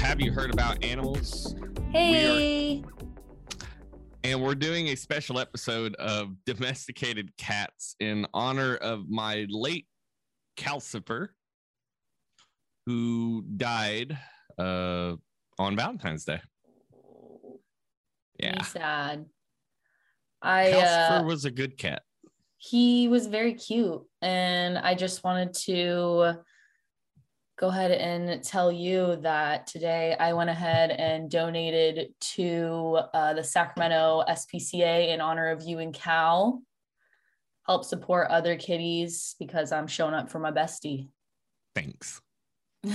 Have You Heard About Animals? Hey. And we're doing a special episode of domesticated cats in honor of my late Calcifer, who died uh, on Valentine's Day. Yeah. Me sad. I Calcifer uh, was a good cat. he was very cute and I just wanted to go ahead and tell you that today I went ahead and donated to uh, the Sacramento SPCA in honor of you and Cal. Help support other kitties because I'm showing up for my bestie. Thanks.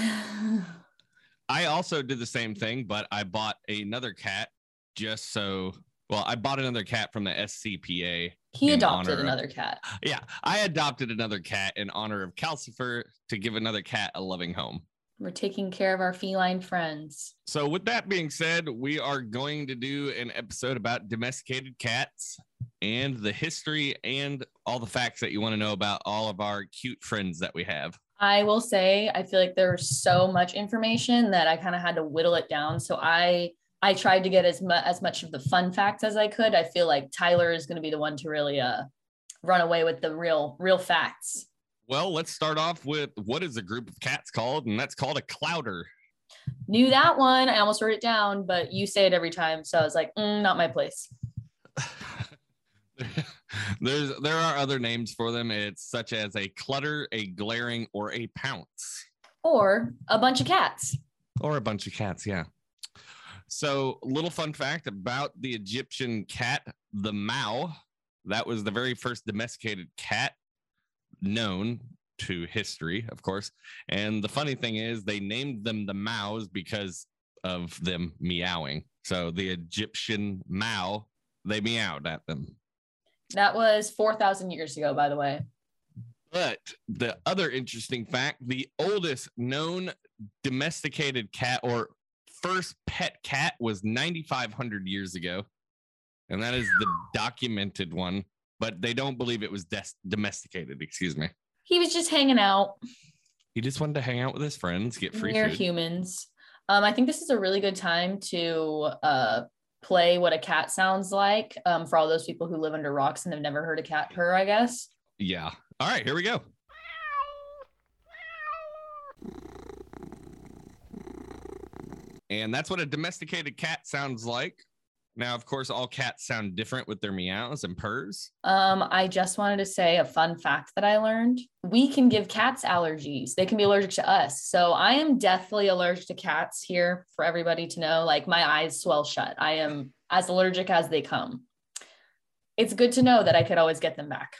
I also did the same thing, but I bought another cat just so. Well, I bought another cat from the SCPA. he adopted honor of- another cat. Yeah, I adopted another cat in honor of Calcifer to give another cat a loving home. We're taking care of our feline friends. So, with that being said, we are going to do an episode about domesticated cats and the history and all the facts that you want to know about all of our cute friends that we have. I will say I feel like there was so much information that I kind of had to whittle it down. So I I tried to get as much as much of the fun facts as I could. I feel like Tyler is going to be the one to really uh run away with the real real facts. Well, let's start off with what is a group of cats called? And that's called a clowder. Knew that one. I almost wrote it down, but you say it every time, so I was like, mm, not my place. There's there are other names for them. It's such as a clutter, a glaring, or a pounce. Or a bunch of cats. or a bunch of cats yeah so little fun fact about the egyptian cat the mau that was the very first domesticated cat known to history of course. And the funny thing is they named them the maus because of them meowing. So the egyptian mau they meowed at them. That was 4,000 years ago, by the way. But the other interesting fact the oldest known domesticated cat or first pet cat was 9,500 years ago. And that is the documented one, but they don't believe it was des- domesticated. Excuse me. He was just hanging out. He just wanted to hang out with his friends, get free near food. humans. Um, I think this is a really good time to uh, play what a cat sounds like um, for all those people who live under rocks and have never heard a cat purr, I guess. Yeah. All right, here we go. And that's what a domesticated cat sounds like. Now, of course, all cats sound different with their meows and purrs. Um, I just wanted to say a fun fact that I learned. We can give cats allergies. They can be allergic to us. So I am deathly allergic to cats here for everybody to know. Like my eyes swell shut. I am as allergic as they come. It's good to know that I could always get them back.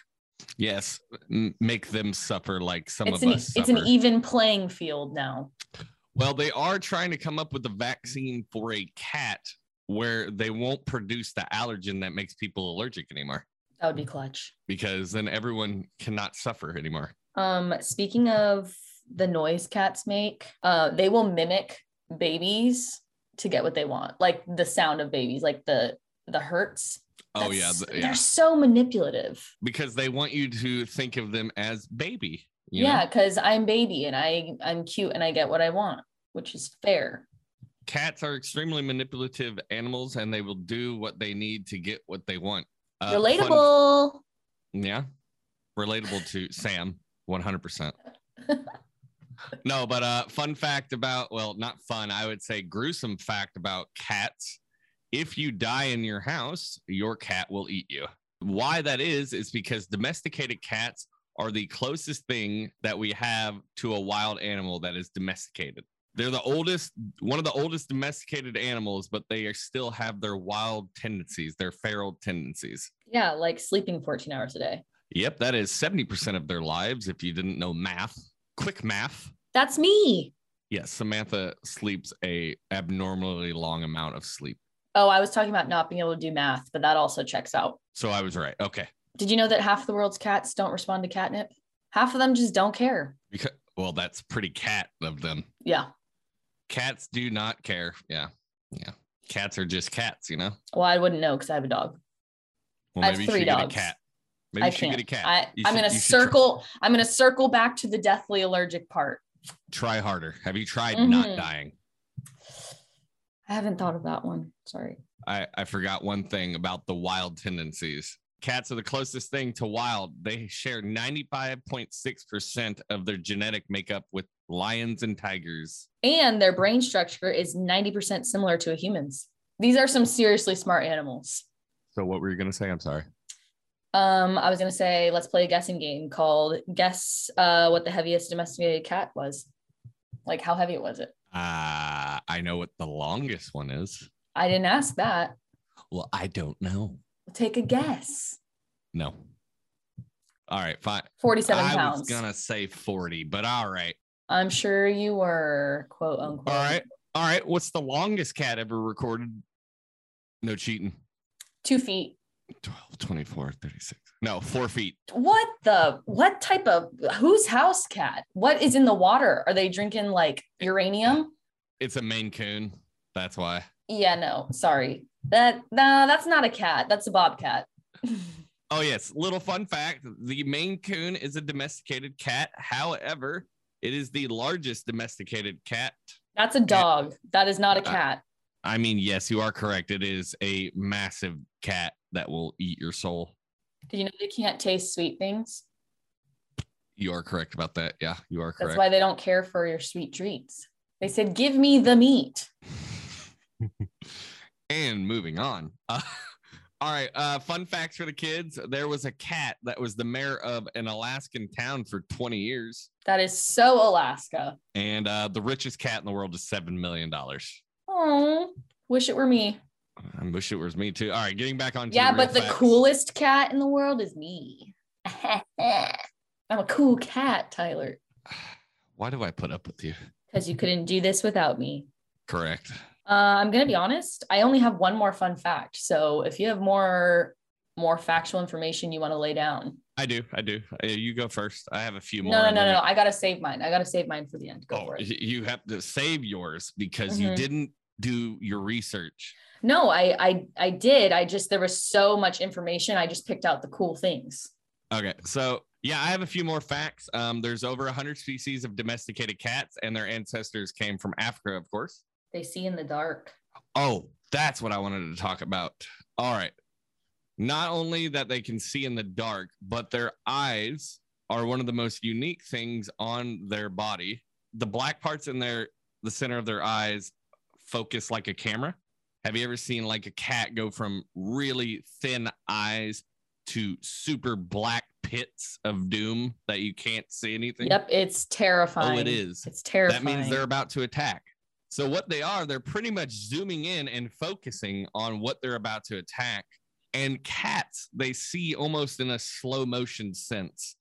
Yes, make them suffer like some It's of an us it's an even playing field now. Well, they are trying to come up with a vaccine for a cat where they won't produce the allergen that makes people allergic anymore That would be clutch. because then everyone cannot suffer anymore. Um, speaking of the noise cats make, uh, they will mimic babies to get what they want, like the sound of babies, like the the hurts. Oh yeah, That's- th- yeah. they're so manipulative. because they want you to think of them as baby. You? Yeah, because I'm baby and I I'm cute and I get what I want, which is fair. Cats are extremely manipulative animals and they will do what they need to get what they want. Uh, fun- Relatable. yeah. Relatable to Sam, 100%. no, but uh fun fact about well, not fun, I would say gruesome fact about cats. If you die in your house, your cat will eat you. Why that is is because domesticated cats are the closest thing that we have to a wild animal that is domesticated. They're the oldest, one of the oldest domesticated animals, but they are still have their wild tendencies, their feral tendencies. Yeah, like sleeping 14 hours a day. Yep, that is 70% of their lives if you didn't know math. Quick math. That's me. Yes, Samantha sleeps a abnormally long amount of sleep. Oh, I was talking about not being able to do math, but that also checks out. So I was right. Okay. Did you know that half the world's cats don't respond to catnip? Half of them just don't care. Because well, that's pretty cat of them. Yeah. Cats do not care. Yeah. Yeah. Cats are just cats, you know? Well, I wouldn't know because I have a dog. Well, I have three should get a dogs. cat. Maybe I you should can't. get a cat. I, I'm should- gonna you should try- circle. I'm gonna circle back to the deathly allergic part. Try harder. Have you tried not Mhm. dying? I haven't thought of that one. Sorry. I, I forgot one thing about the wild tendencies. Cats are the closest thing to wild. They share 95.6% of their genetic makeup with lions and tigers. And their brain structure is 90% similar to a human's. These are some seriously smart animals. So, what were you going to say? I'm sorry. Um, I was gonna say let's play a guessing game called Guess uh what the heaviest domesticated cat was. Like how heavy was it? Uh, I know what the longest one is. I didn't ask that. Well, I don't know. Take a guess. No. All right, fine. 47 I pounds. I was gonna say 40, but all right. I'm sure you were quote unquote. All right. All right. What's the longest cat ever recorded? No cheating. Two feet. 12, 24, 36. No, four feet. What the what type of whose house cat? What is in the water? Are they drinking like uranium? It's a Maine Coon. That's why. Yeah, no, sorry. That no, that's not a cat. That's a bobcat. Oh, yes. Little fun fact the Maine Coon is a domesticated cat. However, it is the largest domesticated cat. That's a dog. That is not a uh, cat. I mean, yes, you are correct. It is a massive cat that will eat your soul. Did you know they can't taste sweet things? You are correct about that. Yeah, you are correct. That's why they don't care for your sweet treats. They said, "Give me the meat." and moving on. Uh, all right. Uh, fun facts for the kids. There was a cat that was the mayor of an Alaskan town for 20 years. That is so Alaska. And uh, the richest cat in the world is $7 million. Oh, wish it were me. I wish it was me too. All right. Getting back on. Yeah, the but the facts. coolest cat in the world is me. I'm a cool cat, Tyler, Why do I put up with you? because you couldn't do this without me. Correct. Uh, I'm gonna be honest. I only have one more fun fact. So if you have more more factual information you want to lay down, I do. I do. Uh, You go first. I have a few more. no, and no, no. I gotta save mine. I gotta save mine for the end. Go Oh, for it. you have to save yours because you Mhm. didn't do your research. No, I, I, I did. I just there was so much information. I just picked out the cool things. Okay, so yeah, I have a few more facts. Um, there's over 100 species of domesticated cats, and their ancestors came from Africa, of course. They see in the dark. Oh, that's what I wanted to talk about. All right. Not only that they can see in the dark, but their eyes are one of the most unique things on their body. The black parts in their the center of their eyes focus like a camera. Have you ever seen like a cat go from really thin eyes to super black pits of doom that you can't see anything? Yep, it's terrifying. Oh, it is. It's terrifying. That means they're about to attack. So what they are, they're pretty much zooming in and focusing on what they're about to attack. And cats, they see almost in a slow motion sense.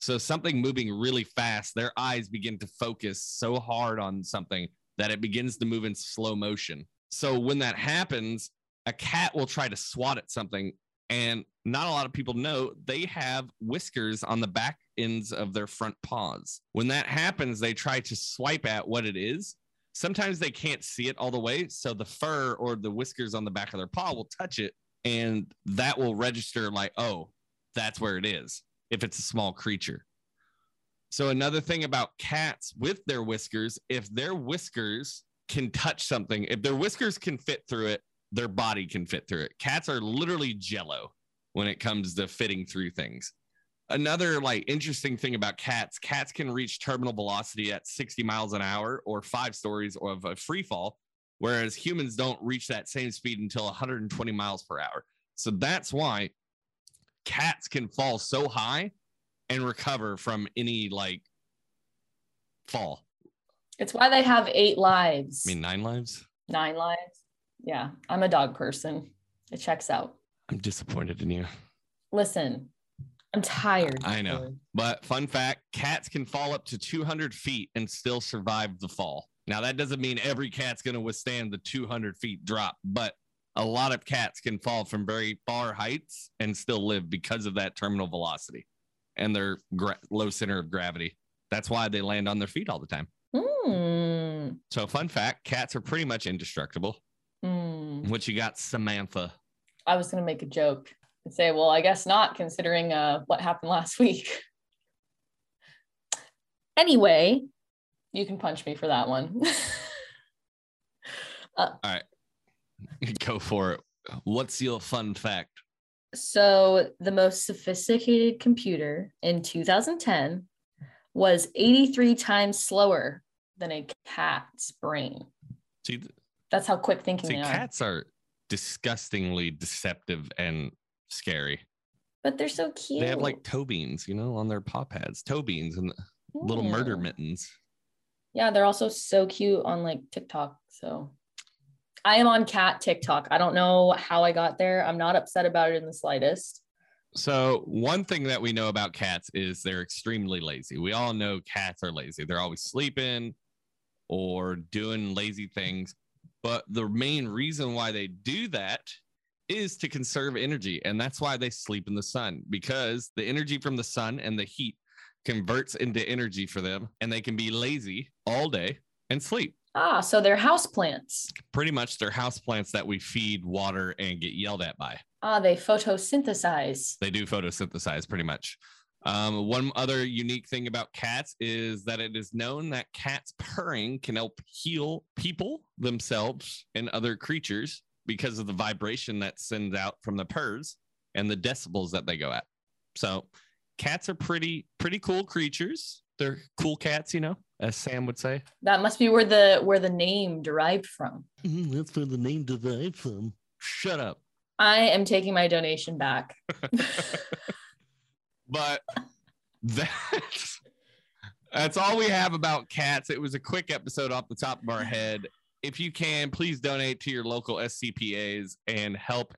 So something moving really fast, their eyes begin to focus so hard on something that it begins to move in slow motion. So when that happens, a cat will try to swat at something and not a lot of people know they have whiskers on the back ends of their front paws. When that happens, they try to swipe at what it is. Sometimes they can't see it all the way. So the fur or the whiskers on the back of their paw will touch it and that will register like, oh, that's where it is if it's a small creature. So another thing about cats with their whiskers, if their whiskers can touch something, if their whiskers can fit through it, their body can fit through it. Cats are literally jello when it comes to fitting through things. Another like interesting thing about cats, cats can reach terminal velocity at 60 miles an hour or five stories of a free fall, whereas humans don't reach that same speed until 120 miles per hour. So that's why cats can fall so high and recover from any like fall. It's why they have eight lives. I mean, nine lives. Nine lives. Yeah, I'm a dog person. It checks out. I'm disappointed in you. Listen, I'm tired. I know. But fun fact cats can fall up to 200 feet and still survive the fall. Now, that doesn't mean every cat's going to withstand the 200 feet drop, but a lot of cats can fall from very far heights and still live because of that terminal velocity and their gra- low center of gravity. That's why they land on their feet all the time. Hmm. So, fun fact cats are pretty much indestructible. Hmm. What you got, Samantha? I was gonna make a joke and say, well, I guess not, considering uh, what happened last week. Anyway, You can punch me for that one. All right, go for it. What's your fun fact? so, the most sophisticated computer in 2010 was 83 times slower than a cat's brain. See, That's how quick thinking see they are. cats are disgustingly deceptive and scary. But they're so cute. They have like toe beans, you know, on their paw pads, toe beans and little murder mittens. Yeah, they're also so cute on like TikTok. So I am on cat TikTok. I don't know how I got there. I'm not upset about it in the slightest. So, one thing that we know about cats is they're extremely lazy. We all know cats are lazy. They're always sleeping or doing lazy things. But the main reason why they do that is to conserve energy. And that's why they sleep in the sun because the energy from the sun and the heat converts into energy for them. And they can be lazy all day and sleep. Ah, so they're houseplants. Pretty much they're houseplants that we feed, water, and get yelled at by. Ah, they photosynthesize. They do photosynthesize pretty much. Um, one other unique thing about cats is that it is known that cats purring can help heal people, themselves, and other creatures because of the vibration that sends out from the purrs and the decibels that they go at. So, cats are pretty pretty cool creatures. They're cool cats, you know, as Sam would say. That must be where the where the name derived from. Mm-hmm, that's where the name derived from. Shut up. I am taking my donation back. but that's that's all we have about cats. It was a quick episode off the top of our head. If you can, please donate to your local SCPAs and help.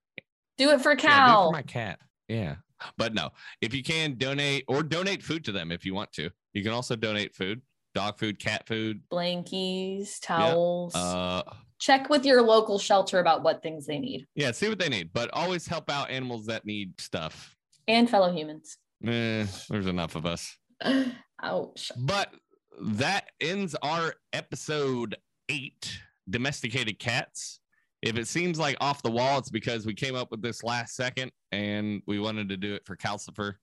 Do it for Yeah, do it for my cat. Yeah, but no, if you can donate or donate food to them if you want to. You can also donate food, dog food, cat food. Blankies, towels. Uh, Check with your local shelter about what things they need yeah, see what they need, but always help out animals that need stuff. and fellow humans. Eh, there's enough of us. Ouch. But that ends our episode eight domesticated cats. If it seems like off the wall, it's because we came up with this last second and we wanted to do it for Calcifer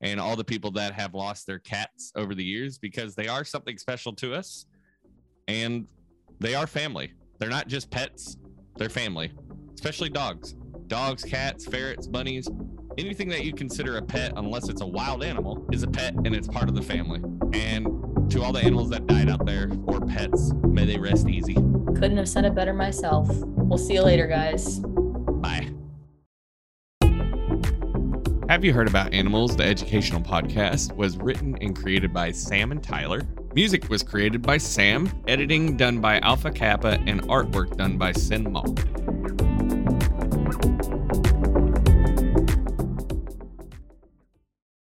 and all the people that have lost their cats over the years because they are something special to us and they are family. They're not just pets, they're family, especially dogs. Dogs, cats, ferrets, bunnies, anything that you consider a pet, unless it's a wild animal, is a pet and it's part of the family. And to all the animals that died out there or pets, Couldn't have said it better myself. We'll see you later, guys. Bye. Have you heard about Animals? The educational podcast was written and created by Sam and Tyler. Music was created by Sam, editing done by Alpha Kappa, and artwork done by Sin Mall.